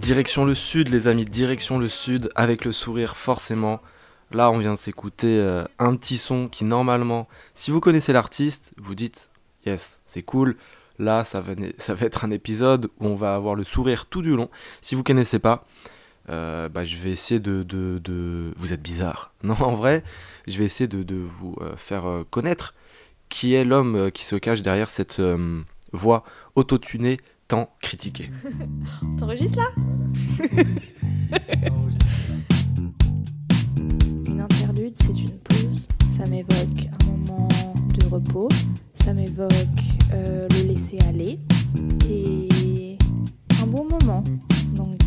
Direction le sud, les amis, direction le sud, avec le sourire forcément. Là, on vient de s'écouter euh, un petit son qui, normalement, si vous connaissez l'artiste, vous dites yes, c'est cool. Là, ça va, ça va être un épisode où on va avoir le sourire tout du long. Si vous connaissez pas, euh, bah, je vais essayer de, de, de, Vous êtes bizarre. Non, en vrai, je vais essayer de, de vous euh, faire euh, connaître qui est l'homme qui se cache derrière cette euh, voix autotunée tant critiquée. T'enregistres là? Une interlude, c'est une pause. Ça m'évoque un moment de repos. Ça m'évoque euh, le laisser aller. Et un bon moment. Donc,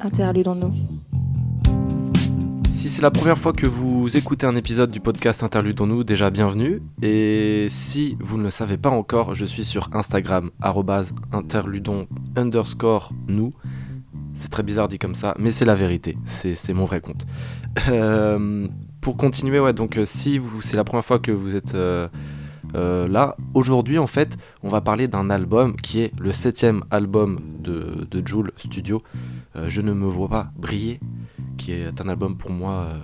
interludons-nous. Si c'est la première fois que vous écoutez un épisode du podcast Interludons-nous, déjà bienvenue. Et si vous ne le savez pas encore, je suis sur Instagram, arrobase interludon underscore nous. C'est très bizarre dit comme ça, mais c'est la vérité. C'est mon vrai compte. Euh, pour continuer, ouais, donc euh, si c'est la première fois que vous êtes euh, là, aujourd'hui en fait, on va parler d'un album qui est le septième album de, de Joule Studio. Euh, je ne me vois pas briller, qui est un album pour moi euh,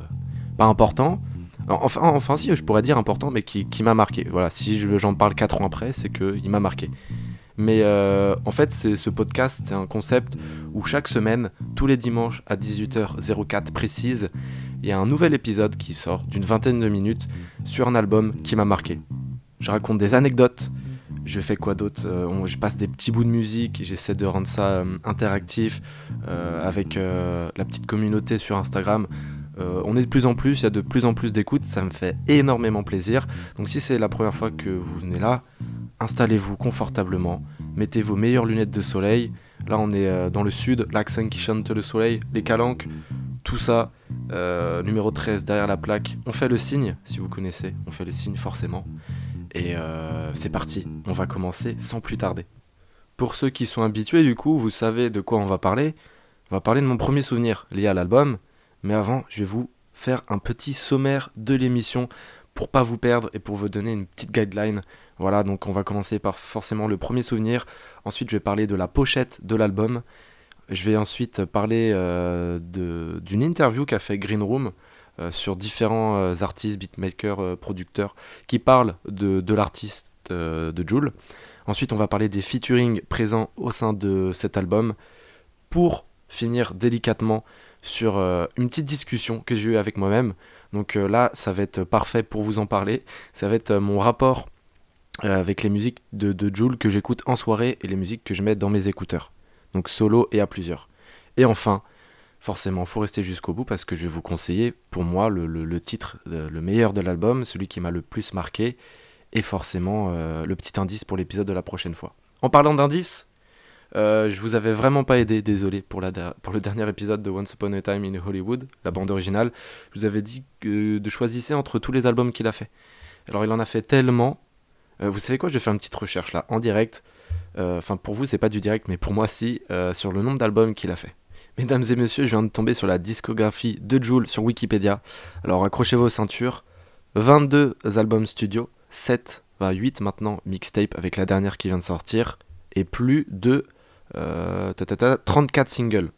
pas important. Enfin, enfin, si, je pourrais dire important, mais qui, qui m'a marqué. Voilà, si je- j'en parle 4 ans après, c'est qu'il m'a marqué. Mais euh, en fait, c'est ce podcast, c'est un concept où chaque semaine, tous les dimanches à 18h04 précise, il y a un nouvel épisode qui sort d'une vingtaine de minutes sur un album qui m'a marqué. Je raconte des anecdotes, je fais quoi d'autre Euh, Je passe des petits bouts de musique, j'essaie de rendre ça euh, interactif euh, avec la petite communauté sur Instagram. On est de plus en plus, il y a de plus en plus d'écoutes, ça me fait énormément plaisir. Donc si c'est la première fois que vous venez là, installez-vous confortablement, mettez vos meilleures lunettes de soleil. Là on est dans le sud, l'accent qui chante le soleil, les calanques, tout ça. Numéro 13 derrière la plaque. On fait le signe, si vous connaissez, on fait le signe forcément. Et euh, c'est parti, on va commencer sans plus tarder. Pour ceux qui sont habitués du coup, vous savez de quoi on va parler. On va parler de mon premier souvenir lié à l'album. Mais avant, je vais vous faire un petit sommaire de l'émission pour pas vous perdre et pour vous donner une petite guideline. Voilà, donc on va commencer par forcément le premier souvenir. Ensuite, je vais parler de la pochette de l'album. Je vais ensuite parler euh, d'une interview qu'a fait Green Room sur différents euh, artistes, beatmakers, euh, producteurs qui parlent de, l'artiste euh, de Joule. Ensuite, on va parler des featuring présents au sein de cet album pour finir délicatement sur euh, une petite discussion que j'ai eue avec moi-même. Donc euh, là, ça va être parfait pour vous en parler. Ça va être euh, mon rapport euh, avec les musiques de, de Joule que j'écoute en soirée et les musiques que je mets dans mes écouteurs. Donc solo et à plusieurs. Et enfin, forcément, faut rester jusqu'au bout parce que je vais vous conseiller, pour moi, le, titre, euh, le meilleur de l'album, celui qui m'a le plus marqué, et forcément euh, le petit indice pour l'épisode de la prochaine fois. En parlant d'indices, euh, je vous avais vraiment pas aidé, désolé pour, le dernier épisode de Once Upon a Time in Hollywood, la bande originale. Je vous avais dit de choisir entre tous les albums qu'il a fait. Alors il en a fait tellement. Vous savez quoi Je vais faire une petite recherche là, en direct. Enfin, pour vous, c'est pas du direct, mais pour moi, si, sur le nombre d'albums qu'il a fait. Mesdames et messieurs, je viens de tomber sur la discographie de Joule sur Wikipédia. Alors accrochez vos ceintures. 22 albums studio, 7, enfin 8 maintenant mixtape avec la dernière qui vient de sortir, et plus de euh, ta, ta, ta, 34 singles.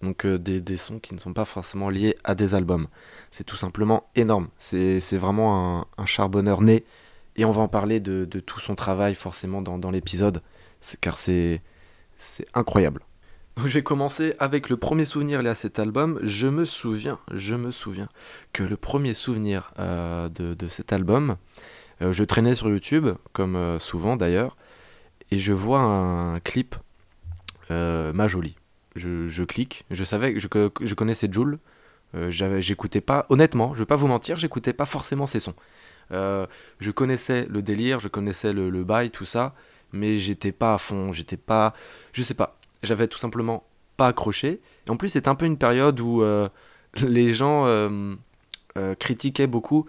Donc euh, des, des sons qui ne sont pas forcément liés à des albums. C'est tout simplement énorme. C'est vraiment un, charbonneur né. Et on va en parler de, tout son travail forcément dans, l'épisode. Car c'est incroyable. Vais commencer avec le premier souvenir lié à cet album. Je me souviens, je me souviens que le premier souvenir euh, de, de cet album, euh, je traînais sur YouTube, comme euh, souvent d'ailleurs, et je vois un clip Ma Jolie. Je, je clique, je savais que je, je connaissais Joule, j'écoutais pas, honnêtement, je vais pas vous mentir, j'écoutais pas forcément ses sons. Je connaissais le délire, je connaissais le, le bail, tout ça, mais j'étais pas à fond, j'étais pas. Je sais pas, j'avais tout simplement pas accroché. Et en plus, c'était un peu une période où euh, les gens euh, euh, critiquaient beaucoup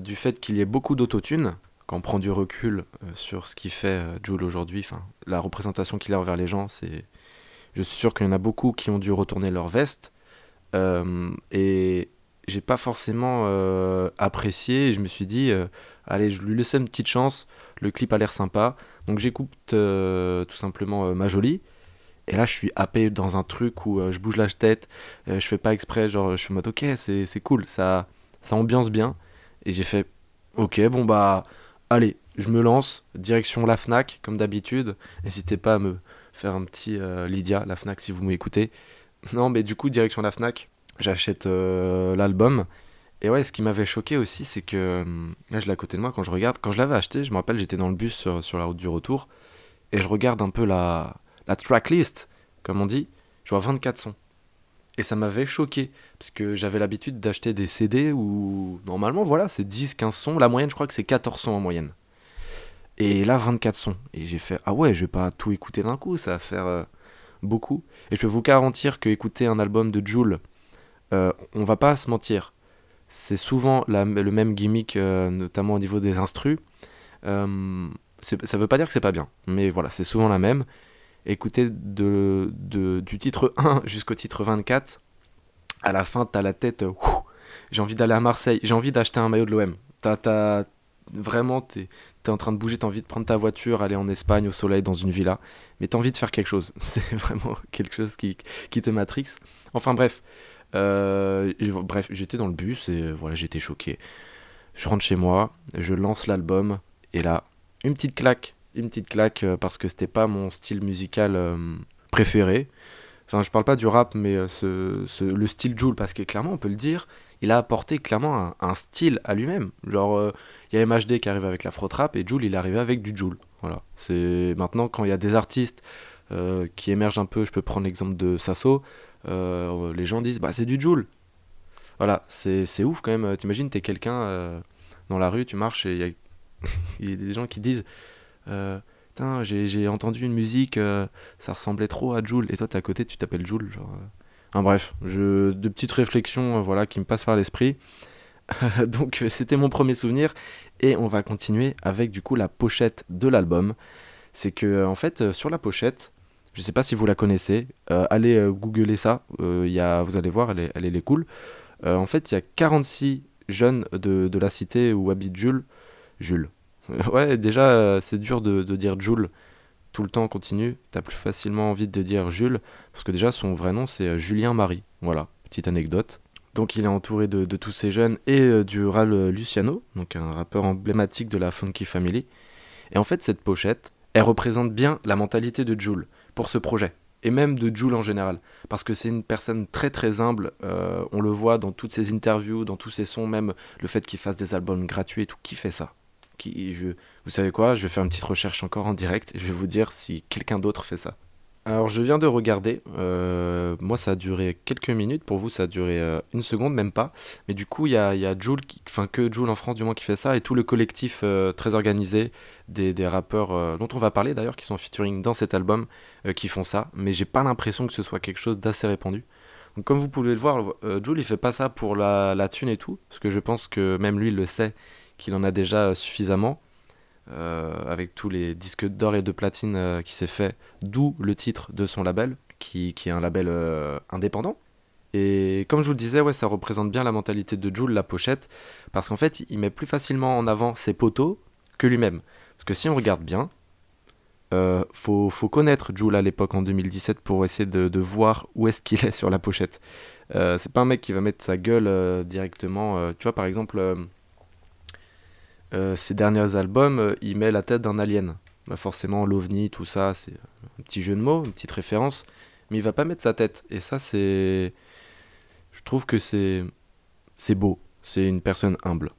du fait qu'il y ait beaucoup d'autotune. Quand on prend du recul sur ce qui fait Joule aujourd'hui, enfin, la représentation qu'il a envers les gens, c'est. Je suis sûr qu'il y en a beaucoup qui ont dû retourner leur veste. Et j'ai pas forcément apprécié. Je me suis dit, allez, je lui laisse une petite chance. Le clip a l'air sympa. Donc j'écoute tout simplement Ma Jolie. Et là, je suis happé dans un truc où je bouge la tête. je fais pas exprès. Genre, je suis en mode, ok, c'est cool. Ça, ça ambiance bien. Et j'ai fait, ok, bon bah, allez, je me lance. Direction la Fnac, comme d'habitude. N'hésitez pas à me faire un petit Lydia, la Fnac, si vous m'écoutez. Non, mais du coup, direction la Fnac j'achète euh, l'album. Et ouais, ce qui m'avait choqué aussi, c'est que là, je l'ai à côté de moi quand je regarde. Quand je l'avais acheté, je me rappelle, j'étais dans le bus sur, la route du retour et je regarde un peu la, la tracklist, comme on dit. Je vois 24 sons. Et ça m'avait choqué, parce que j'avais l'habitude d'acheter des CD où normalement, voilà, c'est 10, 15 sons. La moyenne, je crois que c'est 14 sons en moyenne. Et là, 24 sons. Et j'ai fait, ah ouais, je vais pas tout écouter d'un coup, ça va faire euh, beaucoup. Et je peux vous garantir que écouter un album de Joule euh, on va pas se mentir, c'est souvent le même gimmick, euh, notamment au niveau des instrus. Ça veut pas dire que c'est pas bien, mais voilà, c'est souvent la même. Écoutez, de, du titre 1 jusqu'au titre 24, à la fin, t'as la tête. j'ai envie d'aller à Marseille, j'ai envie d'acheter un maillot de l'OM. T'as, vraiment, t'es, es en train de bouger, t'as envie de prendre ta voiture, aller en Espagne au soleil dans une villa, mais t'as envie de faire quelque chose. C'est vraiment quelque chose qui, qui te matrixe. Enfin bref, euh, bref, j'étais dans le bus et voilà, j'étais choqué. Je rentre chez moi, je lance l'album et là, une petite claque, une petite claque euh, parce que c'était pas mon style musical euh, préféré. Enfin, je parle pas du rap, mais ce, le style Joule, parce que clairement, on peut le dire, il a apporté clairement un, style à lui-même. Genre, il y a MHD qui arrive avec l'afro trap et Joule, il est arrivé avec du Joule. Voilà. C'est maintenant quand il y a des artistes qui émergent un peu, je peux prendre l'exemple de Sasso. Euh, les gens disent bah c'est du Joule. Voilà, c'est ouf quand même. T'imagines, t'es quelqu'un euh, dans la rue, tu marches et il y, a des gens qui disent euh, j'ai entendu une musique, ça ressemblait trop à Joule. Et toi, t'es à côté, tu t'appelles Joule. Genre, bref, je, de petites réflexions voilà, qui me passent par l'esprit. Donc, c'était mon premier souvenir. Et on va continuer avec du coup la pochette de l'album. C'est que, en fait, sur la pochette, je sais pas si vous la connaissez. Euh, allez euh, googler ça. Euh, y a, vous allez voir, elle est, elle est cool. en fait, il y a 46 jeunes de, de, la cité où habite Jules. Jules. ouais, déjà, c'est dur de, dire Jules tout le temps en continu. Tu as plus facilement envie de dire Jules. Parce que déjà, son vrai nom, c'est Julien Marie. Voilà, petite anecdote. Donc il est entouré de, tous ces jeunes et du Ral Luciano, donc un rappeur emblématique de la Funky Family. Et en fait, cette pochette, elle représente bien la mentalité de Jules pour ce projet. Et même de Jules en général. Parce que c'est une personne très très humble. Euh, on le voit dans toutes ses interviews, dans tous ses sons, même le fait qu'il fasse des albums gratuits et tout. Qui fait ça? Je, Vous savez quoi Je vais faire une petite recherche encore en direct et je vais vous dire si quelqu'un d'autre fait ça. Alors je viens de regarder, euh, moi ça a duré quelques minutes, pour vous ça a duré euh, une seconde, même pas. Mais du coup il y a, y a Jules, enfin que Jules en France du moins qui fait ça, et tout le collectif euh, très organisé des, rappeurs dont on va parler d'ailleurs, qui sont featuring dans cet album, qui font ça. Mais j'ai pas l'impression que ce soit quelque chose d'assez répandu. Donc comme vous pouvez le voir, Jules il fait pas ça pour la, la thune et tout, parce que je pense que même lui il le sait, qu'il en a déjà suffisamment. Euh, avec tous les disques d'or et de platine euh, qui s'est fait, d'où le titre de son label, qui, est un label euh, indépendant. Et comme je vous le disais, ouais, ça représente bien la mentalité de Jules, la pochette, parce qu'en fait, il met plus facilement en avant ses poteaux que lui-même. Parce que si on regarde bien, euh, faut, connaître Jules à l'époque en 2017 pour essayer de, voir où est-ce qu'il est sur la pochette. Euh, c'est pas un mec qui va mettre sa gueule directement. tu vois, par exemple, euh, ses derniers albums, euh, il met la tête d'un alien. Bah forcément, l'ovni, tout ça, c'est un petit jeu de mots, une petite référence, mais il va pas mettre sa tête. Et ça, c'est. Je trouve que c'est. C'est beau. C'est une personne humble.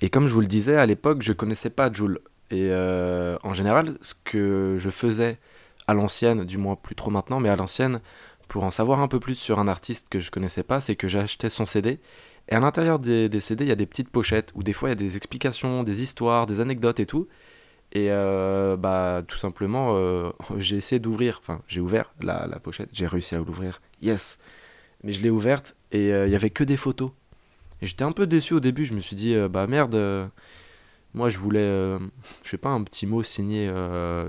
Et comme je vous le disais, à l'époque, je connaissais pas Jules. Et euh, en général, ce que je faisais à l'ancienne, du moins plus trop maintenant, mais à l'ancienne, pour en savoir un peu plus sur un artiste que je connaissais pas, c'est que j'achetais son CD et à l'intérieur des, CD, il y a des petites pochettes où des fois il y a des explications, des histoires, des anecdotes et tout. Et euh, bah tout simplement, euh, j'ai essayé d'ouvrir, enfin j'ai ouvert la, pochette, j'ai réussi à l'ouvrir, yes. Mais je l'ai ouverte et euh, il y avait que des photos. Et j'étais un peu déçu au début, je me suis dit, bah merde, moi je voulais, je sais pas, un petit mot signé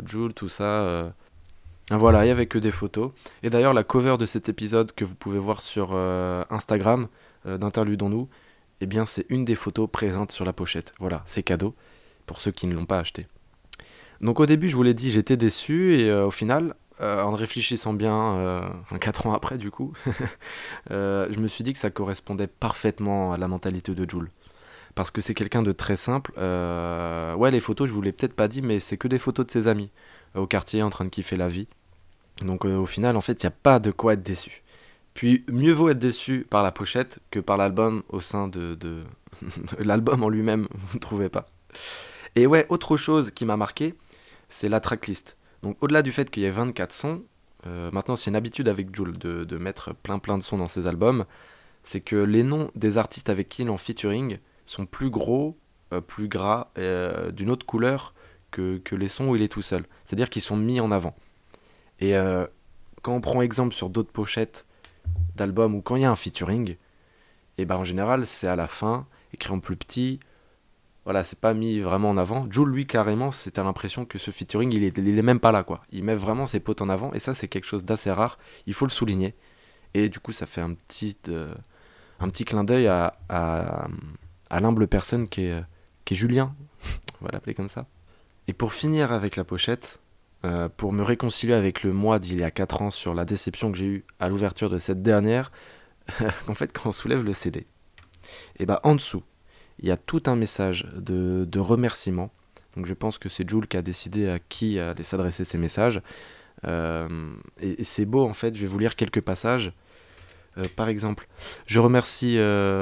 Jules, tout ça. Ah, Voilà, il n'y avait que des photos. Et d'ailleurs, la cover de cet épisode que vous pouvez voir sur euh, Instagram euh, d'Interludons-nous, eh bien, c'est une des photos présentes sur la pochette. Voilà, c'est cadeau pour ceux qui ne l'ont pas acheté. Donc au début, je vous l'ai dit, j'étais déçu et euh, au final, euh, en réfléchissant bien, euh, enfin 4 ans après du coup, euh, je me suis dit que ça correspondait parfaitement à la mentalité de Jules. Parce que c'est quelqu'un de très simple. Euh, ouais, les photos, je vous l'ai peut-être pas dit, mais c'est que des photos de ses amis euh, au quartier en train de kiffer la vie. Donc euh, au final, en fait, il n'y a pas de quoi être déçu. Puis mieux vaut être déçu par la pochette que par l'album au sein de, de... l'album en lui-même, vous ne trouvez pas. Et ouais, autre chose qui m'a marqué, c'est la tracklist. Donc au-delà du fait qu'il y ait 24 sons, euh, maintenant c'est une habitude avec Jules de, de mettre plein plein de sons dans ses albums, c'est que les noms des artistes avec qui il en featuring sont plus gros, euh, plus gras, euh, d'une autre couleur que, que les sons où il est tout seul. C'est-à-dire qu'ils sont mis en avant. Et quand on prend exemple sur d'autres pochettes d'albums ou quand il y a un featuring, et ben en général c'est à la fin, écrit en plus petit. Voilà, c'est pas mis vraiment en avant. Jules, lui, carrément, c'était l'impression que ce featuring, il est, il est même pas là, quoi. Il met vraiment ses potes en avant, et ça, c'est quelque chose d'assez rare. Il faut le souligner. Et du coup, ça fait un petit, euh, un petit clin d'œil à, à, à l'humble personne qui est, qui est Julien. On va l'appeler comme ça. Et pour finir avec la pochette, euh, pour me réconcilier avec le mois d'il y a 4 ans sur la déception que j'ai eue à l'ouverture de cette dernière, en fait, quand on soulève le CD, et bah en dessous, il y a tout un message de, remerciement. Donc je pense que c'est Jules qui a décidé à qui allait s'adresser ces messages. Euh, et c'est beau en fait, je vais vous lire quelques passages. Euh, par exemple, je remercie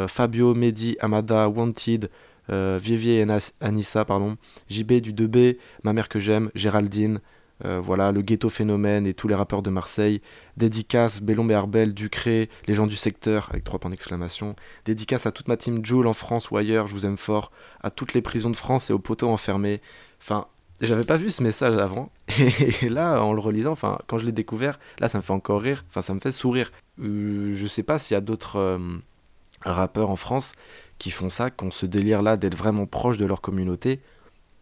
Fabio, Mehdi, Amada, Wanted, Vievier et Anissa, pardon, JB du 2B, ma mère que j'aime, Géraldine, euh, voilà, le ghetto phénomène et tous les rappeurs de Marseille, dédicace Bellon et Arbel, Ducré, les gens du secteur, avec trois points d'exclamation, dédicace à toute ma team Joule en France ou ailleurs, je vous aime fort, à toutes les prisons de France et aux poteaux enfermés. Enfin, j'avais pas vu ce message avant, et là, en le relisant, enfin, quand je l'ai découvert, là, ça me fait encore rire, enfin, ça me fait sourire. Euh, je sais pas s'il y a d'autres euh, rappeurs en France qui font ça, qui ont ce délire-là d'être vraiment proche de leur communauté.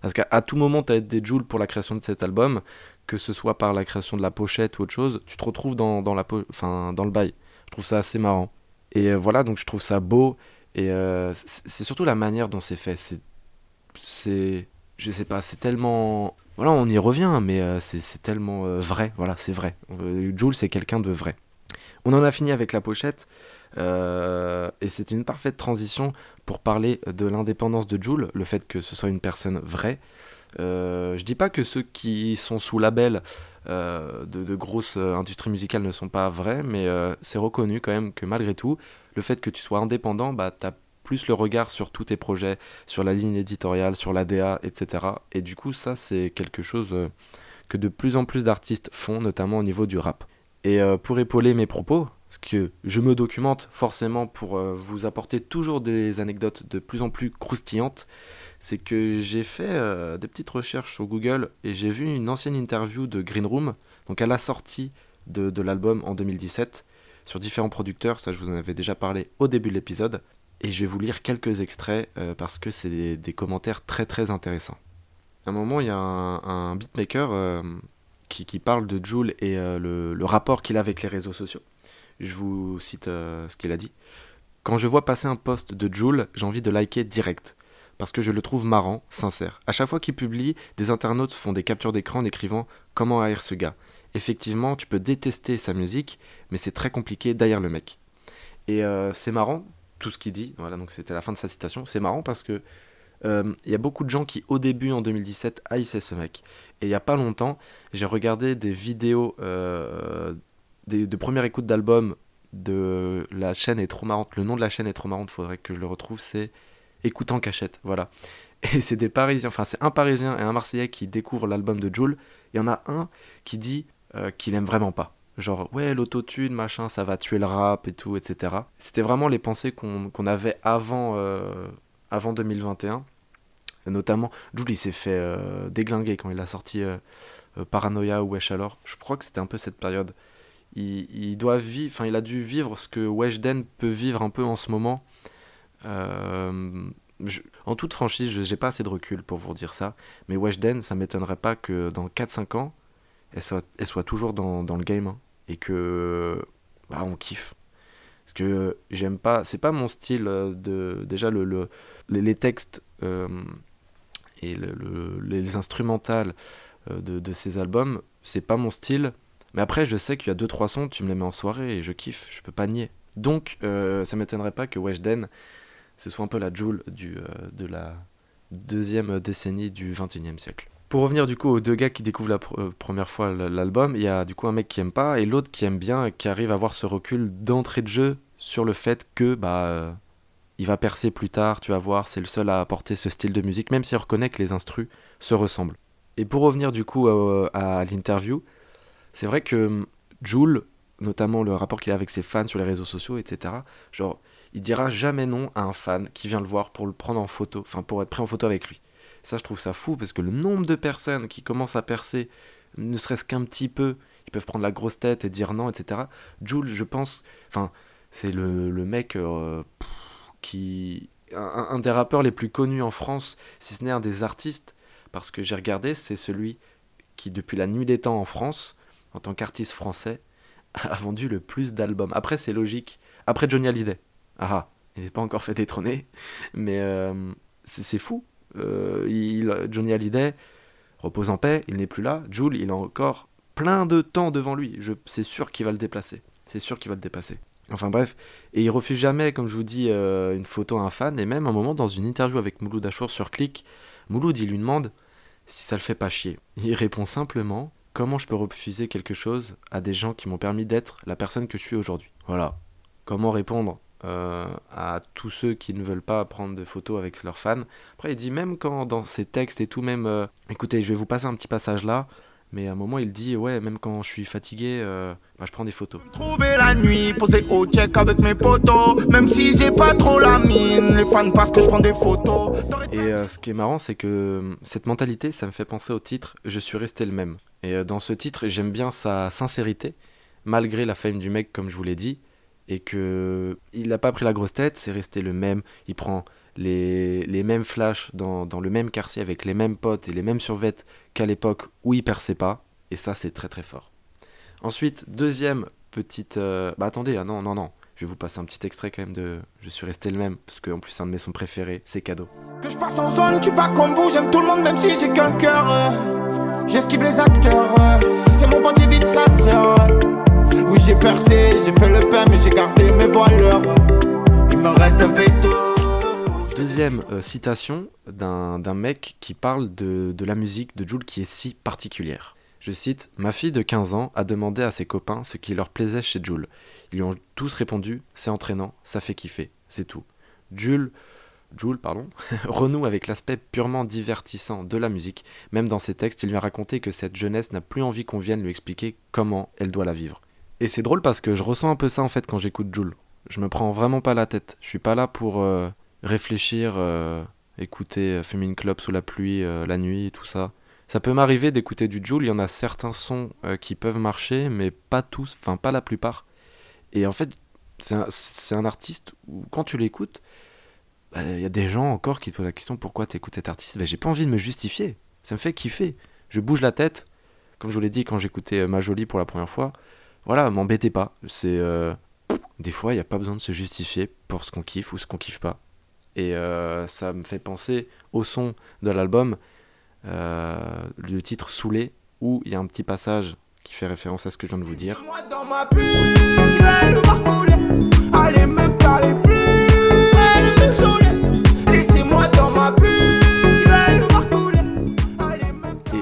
Parce qu'à tout moment, tu as des Jules pour la création de cet album, que ce soit par la création de la pochette ou autre chose, tu te retrouves dans, le bail. Je trouve ça assez marrant. Et euh, voilà, donc je trouve ça beau. Et euh, c'est surtout la manière dont c'est fait. C'est. Je sais pas, c'est tellement. Voilà, on y revient, mais euh, c'est tellement vrai. Voilà, c'est vrai. Jules, c'est quelqu'un de vrai. On en a fini avec la pochette. Euh, et c'est une parfaite transition pour parler de l'indépendance de Jules, le fait que ce soit une personne vraie. Euh, je dis pas que ceux qui sont sous label euh, de, grosses euh, industries musicales ne sont pas vrais, mais c'est reconnu quand même que malgré tout, le fait que tu sois indépendant, bah, tu as plus le regard sur tous tes projets, sur la ligne éditoriale, sur l'ADA, etc. Et du coup, ça, c'est quelque chose que de plus en plus d'artistes font, notamment au niveau du rap. Et pour épauler mes propos, que je me documente forcément pour euh, vous apporter toujours des anecdotes de plus en plus croustillantes, c'est que j'ai fait euh, des petites recherches sur Google et j'ai vu une ancienne interview de Green Room, donc à la sortie de, l'album en 2017, sur différents producteurs, ça je vous en avais déjà parlé au début de l'épisode, et je vais vous lire quelques extraits euh, parce que c'est des, commentaires très très intéressants. À un moment, il y a un, beatmaker qui, parle de Joule et le rapport qu'il a avec les réseaux sociaux. Je vous cite euh, ce qu'il a dit. Quand je vois passer un post de Joule, j'ai envie de liker direct. Parce que je le trouve marrant, sincère. À chaque fois qu'il publie, des internautes font des captures d'écran en écrivant Comment haïr ce gars? Effectivement, tu peux détester sa musique, mais c'est très compliqué derrière le mec. Et euh, c'est marrant, tout ce qu'il dit, voilà, donc c'était la fin de sa citation. C'est marrant parce que euh, il y a beaucoup de gens qui, au début, en 2017, haïssaient ce mec. Et il n'y a pas longtemps, j'ai regardé des vidéos de première écoute d'album de la chaîne est trop marrante. Le nom de la chaîne est trop marrante, faudrait que je le retrouve. C'est Écoute en cachette, voilà. Et c'est des Parisiens, enfin c'est un Parisien et un Marseillais qui découvrent l'album de Joule. Il y en a un qui dit euh, qu'il aime vraiment pas. Genre, ouais, l'autotune, machin, ça va tuer le rap et tout, etc. C'était vraiment les pensées qu'on avait avant, euh, avant 2021. Et notamment, Jules, il s'est fait euh, déglinguer quand il a sorti euh, Paranoia ou Wesh alors. Je crois que c'était un peu cette période. Il, doit vivre, enfin, il a dû vivre ce que Weshden peut vivre un peu en ce moment. Euh, en toute franchise, je- j'ai pas assez de recul pour vous dire ça, mais Weshden, ça m'étonnerait pas que dans 4-5 ans, elle soit, toujours dans, le game hein, et que bah, on kiffe. Parce que j'aime pas, c'est pas mon style euh. Déjà, le, le les, textes euh, et le, le, les instrumentales de, de, ces albums, c'est pas mon style. Mais après, je sais qu'il y a 2-3 sons, tu me les mets en soirée et je kiffe, je peux pas nier. Donc, euh, ça m'étonnerait pas que Weshden, ce soit un peu la Joule du, euh, de la deuxième décennie du 21e siècle. Pour revenir du coup aux deux gars qui découvrent la pr première fois l'album, il y a du coup un mec qui aime pas et l'autre qui aime bien, qui arrive à avoir ce recul d'entrée de jeu sur le fait que bah euh, il va percer plus tard, tu vas voir, c'est le seul à apporter ce style de musique, même s'il reconnaît que les instrus se ressemblent. Et pour revenir du coup euh, à l'interview, c'est vrai que Jules, notamment le rapport qu'il a avec ses fans sur les réseaux sociaux, etc., genre, il dira jamais non à un fan qui vient le voir pour le prendre en photo, enfin pour être pris en photo avec lui. Ça, je trouve ça fou parce que le nombre de personnes qui commencent à percer, ne serait-ce qu'un petit peu, ils peuvent prendre la grosse tête et dire non, etc. Jules, je pense, enfin, c'est le, mec euh, qui. Un, des rappeurs les plus connus en France, si ce n'est un des artistes, parce que j'ai regardé, c'est celui qui, depuis la nuit des temps en France, en tant qu'artiste français, a vendu le plus d'albums. Après, c'est logique. Après Johnny Hallyday. Ah, il n'est pas encore fait détrôner, mais euh, c'est fou. Euh, Johnny Hallyday repose en paix, il n'est plus là. Jules, il a encore plein de temps devant lui. C'est sûr qu'il va le déplacer. C'est sûr qu'il va le dépasser. Enfin bref, et il refuse jamais, comme je vous dis, euh, une photo à un fan. Et même un moment, dans une interview avec Mouloud Achour sur Click, Mouloud, il lui demande si ça le fait pas chier. Il répond simplement comment je peux refuser quelque chose à des gens qui m'ont permis d'être la personne que je suis aujourd'hui? Voilà. Comment répondre euh, à tous ceux qui ne veulent pas prendre de photos avec leurs fans? Après, il dit même quand dans ses textes et tout, même, euh, écoutez, je vais vous passer un petit passage là, mais à un moment il dit, ouais, même quand je suis fatigué, euh, bah, je prends des photos. Trouver la nuit, poser au check avec mes potos, même si j'ai pas trop la mine, les fans parce que je prends des photos. Et euh, ce qui est marrant, c'est que cette mentalité, ça me fait penser au titre Je suis resté le même. Et euh, dans ce titre, j'aime bien sa sincérité, malgré la fame du mec, comme je vous l'ai dit et que il n'a pas pris la grosse tête, c'est resté le même. Il prend les, mêmes flashs dans, le même quartier avec les mêmes potes et les mêmes survêtes qu'à l'époque où il perçait pas. Et ça, c'est très très fort. Ensuite, deuxième petite. Euh... Bah attendez, ah non, non, non. Je vais vous passer un petit extrait quand même de Je suis resté le même, parce qu'en plus, un de mes sons préférés, c'est cadeau. Que je passe en zone, tu vas vous, j'aime tout le monde, même si j'ai qu'un cœur. Euh... J'esquive les acteurs. Euh... Si c'est mon pote, j'évite sa sœur. Oui, j'ai percé, j'ai fait le pain, mais j'ai gardé mes voileurs. Il me reste un péto. Deuxième euh, citation d'un mec qui parle de, la musique de Jules qui est si particulière. Je cite Ma fille de 15 ans a demandé à ses copains ce qui leur plaisait chez Jules. Ils lui ont tous répondu C'est entraînant, ça fait kiffer, c'est tout. Jules, Jules pardon, renoue avec l'aspect purement divertissant de la musique. Même dans ses textes, il lui a raconté que cette jeunesse n'a plus envie qu'on vienne lui expliquer comment elle doit la vivre. Et c'est drôle parce que je ressens un peu ça en fait quand j'écoute Jules. Je me prends vraiment pas la tête. Je suis pas là pour euh, réfléchir, euh, écouter Fuming Club sous la pluie, euh, la nuit, tout ça. Ça peut m'arriver d'écouter du Jules. Il y en a certains sons euh, qui peuvent marcher, mais pas tous, enfin pas la plupart. Et en fait, c'est un, artiste où quand tu l'écoutes, il bah, y a des gens encore qui te posent la question pourquoi tu écoutes cet artiste? Bah, j'ai pas envie de me justifier. Ça me fait kiffer. Je bouge la tête. Comme je vous l'ai dit quand j'écoutais Ma Jolie pour la première fois voilà, m'embêtez pas. C'est euh, des fois, il n'y a pas besoin de se justifier pour ce qu'on kiffe ou ce qu'on kiffe pas. Et euh, ça me fait penser au son de l'album, euh, le titre Soulé, où il y a un petit passage qui fait référence à ce que je viens de vous dire.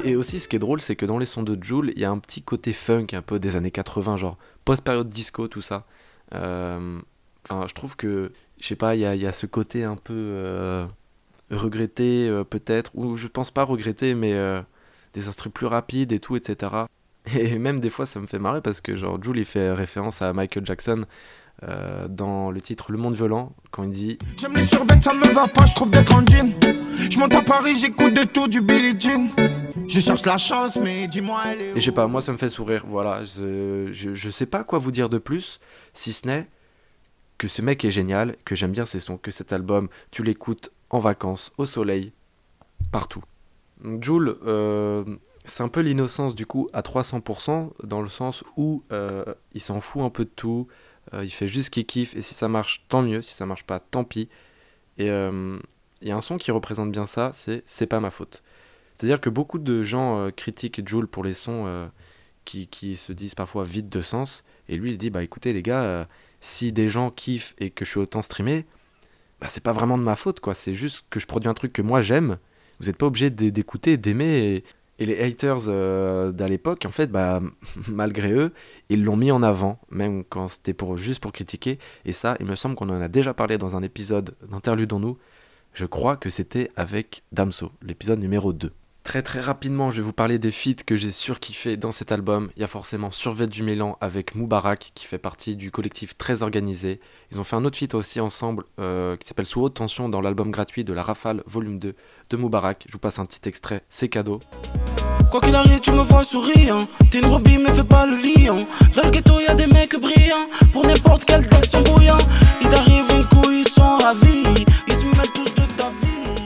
Et aussi, ce qui est drôle, c'est que dans les sons de Jules, il y a un petit côté funk, un peu des années 80, genre post-période disco, tout ça. Euh, enfin, je trouve que, je sais pas, il y a, y a, ce côté un peu euh, regretté, euh, peut-être, ou je pense pas regretter, mais euh, des instruments plus rapides et tout, etc. Et même des fois, ça me fait marrer parce que, genre, Jules, il fait référence à Michael Jackson. Dans le titre Le Monde Violent, quand il dit J'aime les survêtements, ça me va pas, je trouve jean. Je monte à Paris, j'écoute de tout, du Billie Jean. Je cherche la chance, mais dis-moi, elle est. Et je sais pas, moi ça me fait sourire, voilà. Je, je, je, sais pas quoi vous dire de plus, si ce n'est que ce mec est génial, que j'aime bien ses sons, que cet album, tu l'écoutes en vacances, au soleil, partout. Jules, euh, c'est un peu l'innocence du coup à 300% dans le sens où euh, il s'en fout un peu de tout, euh, il fait juste ce qu'il kiffe et si ça marche tant mieux, si ça marche pas tant pis. Et il y a un son qui représente bien ça, c'est C'est pas ma faute. C'est-à-dire que beaucoup de gens critiquent Joule pour les sons qui, qui, se disent parfois vides de sens et lui il dit bah écoutez les gars, si des gens kiffent et que je suis autant streamé, bah c'est pas vraiment de ma faute quoi, c'est juste que je produis un truc que moi j'aime. Vous n'êtes pas obligé d'écouter, d'aimer. Et les haters euh, d'à l'époque, en fait, bah, malgré eux, ils l'ont mis en avant, même quand c'était pour, juste pour critiquer. Et ça, il me semble qu'on en a déjà parlé dans un épisode d'Interlude en nous. Je crois que c'était avec Damso, l'épisode numéro 2. Très très rapidement, je vais vous parler des feats que j'ai surkiffé dans cet album. Il y a forcément Survêt du Mélan avec Moubarak, qui fait partie du collectif très organisé. Ils ont fait un autre feat aussi ensemble, euh, qui s'appelle Sous haute tension, dans l'album gratuit de La Rafale Volume 2 de Moubarak. Je vous passe un petit extrait, c'est cadeau. Quoi qu'il arrive, tu me vois souriant. T'es une brebis, mais fais pas le lion. Des mecs brillants. Pour n'importe quel une couille, ils sont ravis. Ils se tous de ta vie.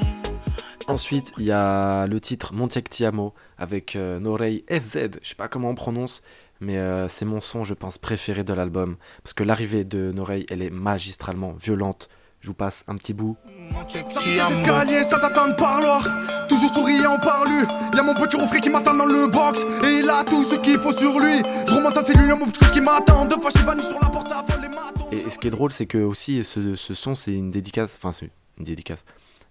Ensuite, il y a le titre Montiek Tiamo avec euh, Norei FZ. Je sais pas comment on prononce, mais euh, c'est mon son, je pense, préféré de l'album. Parce que l'arrivée de Norei, elle est magistralement violente. Je vous passe un petit bout. Ça fait des escaliers, ça t'attend par l'or. Toujours souriant par lui. Y'a mon petit refrain qui m'attend dans le box. Et il a tout ce qu'il faut sur lui. Je remonte à cellule, y'a mon petit qui m'attend. Deux fois, je banni sur la porte, ça affole les matons. Et, et, ce qui est drôle, c'est que aussi, ce, ce son, c'est une dédicace. Enfin, c'est une dédicace.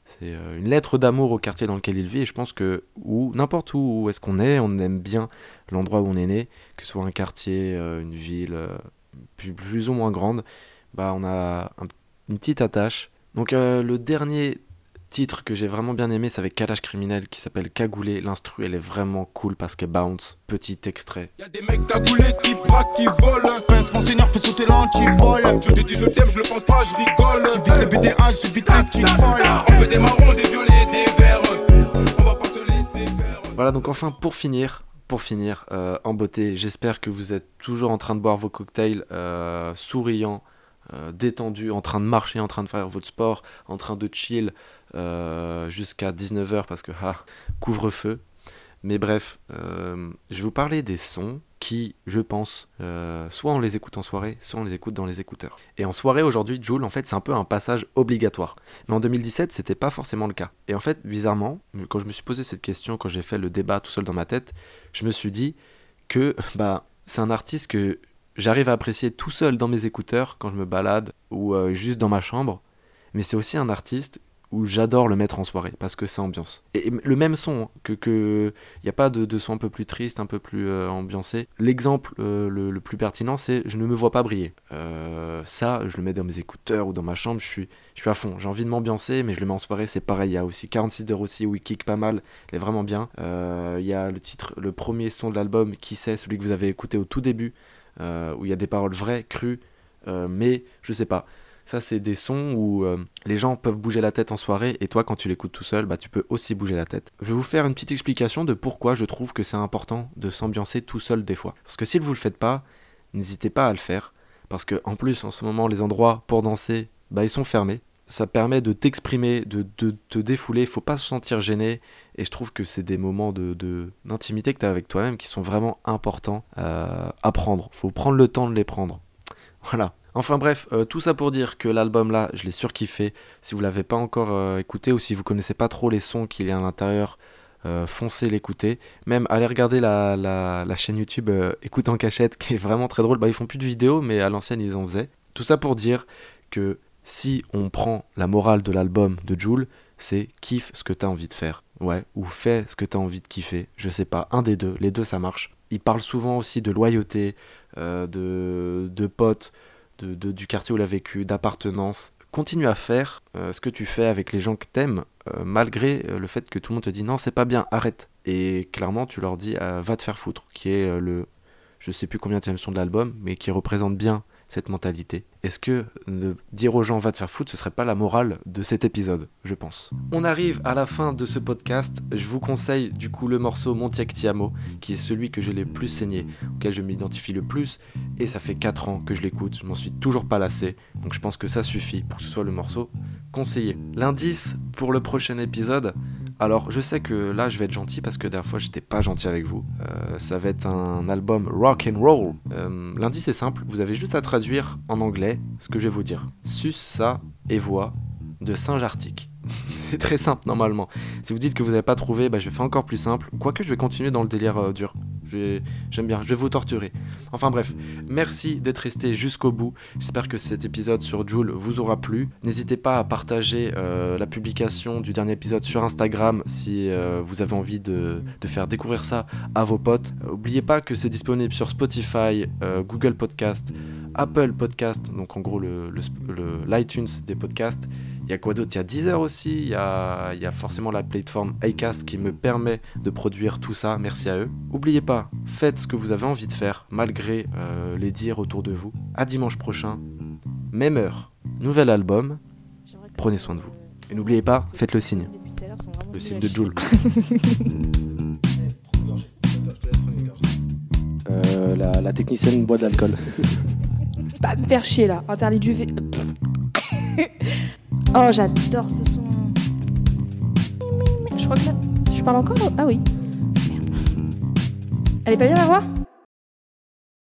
C'est euh, une lettre d'amour au quartier dans lequel il vit. Et je pense que, ou n'importe où, où est-ce qu'on est, on aime bien l'endroit où on est né. Que ce soit un quartier, euh, une ville, euh, plus, ou moins grande. Bah, on a un une petite attache. Donc le dernier titre que j'ai vraiment bien aimé, c'est avec Kalash Criminel qui s'appelle Cagoulé. L'instru, elle est vraiment cool parce qu'elle bounce. Petit extrait. Y'a des mecs cagoulés qui braquent, qui volent. Pince mon seigneur fait sauter l'antivol. Je te dis je t'aime, je le pense pas, je rigole. J'ai vite les BDA, j'ai vite les petites folles. On veut des marrons, des violets, des verts. On va pas se laisser faire. Voilà, donc enfin pour finir, pour finir, euh, en beauté, j'espère que vous êtes toujours en train de boire vos cocktails, euh, souriants, euh, détendu, en train de marcher, en train de faire votre sport, en train de chill jusqu'à 19h parce que ah, couvre-feu. Mais bref, euh, je vais vous parler des sons qui, je pense, euh, soit on les écoute en soirée, soit on les écoute dans les écouteurs. Et en soirée aujourd'hui, Joule, en fait, c'est un peu un passage obligatoire. Mais en 2017, c'était pas forcément le cas. Et en fait, bizarrement, quand je me suis posé cette question, quand j'ai fait le débat tout seul dans ma tête, je me suis dit que bah, c'est un artiste que j'arrive à apprécier tout seul dans mes écouteurs quand je me balade ou euh, juste dans ma chambre. Mais c'est aussi un artiste où j'adore le mettre en soirée parce que c'est ambiance. Et, le même son, hein, que que a pas de, de, son un peu plus triste, un peu plus euh, ambiancé. L'exemple euh, le, plus pertinent, c'est je ne me vois pas briller. Euh, ça, je le mets dans mes écouteurs ou dans ma chambre, je suis je suis à fond. J'ai envie de m'ambiancer, mais je le mets en soirée, c'est pareil. Il y a aussi 46 heures aussi où il kick pas mal, il est vraiment bien. Euh, il y a le titre, le premier son de l'album, qui c'est, celui que vous avez écouté au tout début. Où il y a des paroles vraies, crues, mais je sais pas. Ça, c'est des sons où euh, les gens peuvent bouger la tête en soirée, et toi, quand tu l'écoutes tout seul, bah, tu peux aussi bouger la tête. Je vais vous faire une petite explication de pourquoi je trouve que c'est important de s'ambiancer tout seul des fois. Parce que si vous le faites pas, n'hésitez pas à le faire. Parce que en plus, en ce moment, les endroits pour danser, bah, ils sont fermés ça permet de t'exprimer, de, de, te défouler, faut pas se sentir gêné, et je trouve que c'est des moments d'intimité de, que tu as avec toi-même qui sont vraiment importants euh, à prendre, faut prendre le temps de les prendre. Voilà. Enfin bref, euh, tout ça pour dire que l'album là, je l'ai surkiffé, si vous l'avez pas encore euh, écouté, ou si vous connaissez pas trop les sons qu'il y a à l'intérieur, euh, foncez l'écouter, même allez regarder la, chaîne YouTube Écoute en cachette, qui est vraiment très drôle, bah ils font plus de vidéos, mais à l'ancienne ils en faisaient. Tout ça pour dire que si on prend la morale de l'album de Joule, c'est kiffe ce que t'as envie de faire. Ouais, ou fais ce que t'as envie de kiffer. Je sais pas, un des deux, les deux ça marche. Il parle souvent aussi de loyauté, de, de potes, de, du quartier où il a vécu, d'appartenance. Continue à faire euh, ce que tu fais avec les gens que t'aimes, euh, malgré le fait que tout le monde te dit non, c'est pas bien, arrête. Et clairement, tu leur dis va te faire foutre, qui est le. Je sais plus combien de son de l'album, mais qui représente bien cette mentalité Est-ce que dire aux gens va te faire foutre, ce serait pas la morale de cet épisode, je pense On arrive à la fin de ce podcast. Je vous conseille du coup le morceau Montiek Tiamo, qui est celui que j'ai le plus saigné, auquel je m'identifie le plus, et ça fait 4 ans que je l'écoute, je m'en suis toujours pas lassé, donc je pense que ça suffit pour que ce soit le morceau conseillé. L'indice pour le prochain épisode, Alors je sais que là je vais être gentil parce que dernière fois j'étais pas gentil avec vous. Euh, ça va être un album rock and roll. Euh, L'indice est simple, vous avez juste à traduire en anglais ce que je vais vous dire. Sus, ça et voix de singe arctique. C'est très simple normalement. Si vous dites que vous n'avez pas trouvé, bah, je faire encore plus simple. Quoique je vais continuer dans le délire euh, dur. J'aime bien, je vais vous torturer. Enfin bref, merci d'être resté jusqu'au bout. J'espère que cet épisode sur Joule vous aura plu. N'hésitez pas à partager euh, la publication du dernier épisode sur Instagram si euh, vous avez envie de, faire découvrir ça à vos potes. N'oubliez pas que c'est disponible sur Spotify, Google Podcast, Apple Podcast, donc en gros le- le- l'iTunes des podcasts. Il y a quoi d'autre? Il y a Deezer aussi, il y a, il y a forcément la plateforme Acast qui me permet de produire tout ça, merci à eux. N'oubliez pas, faites ce que vous avez envie de faire, malgré euh, les dires autour de vous. À dimanche prochain, même heure, nouvel album, Prenez soin de vous. Et n'oubliez pas, faites le signe. Le signe de. Joule. Euh, la, la technicienne boit de l'alcool. Pas me faire chier là, interdit du V. oh, j'adore ce son. Je crois que là. Je parle encore? Ah oui. Merde. Elle est pas bien la voix?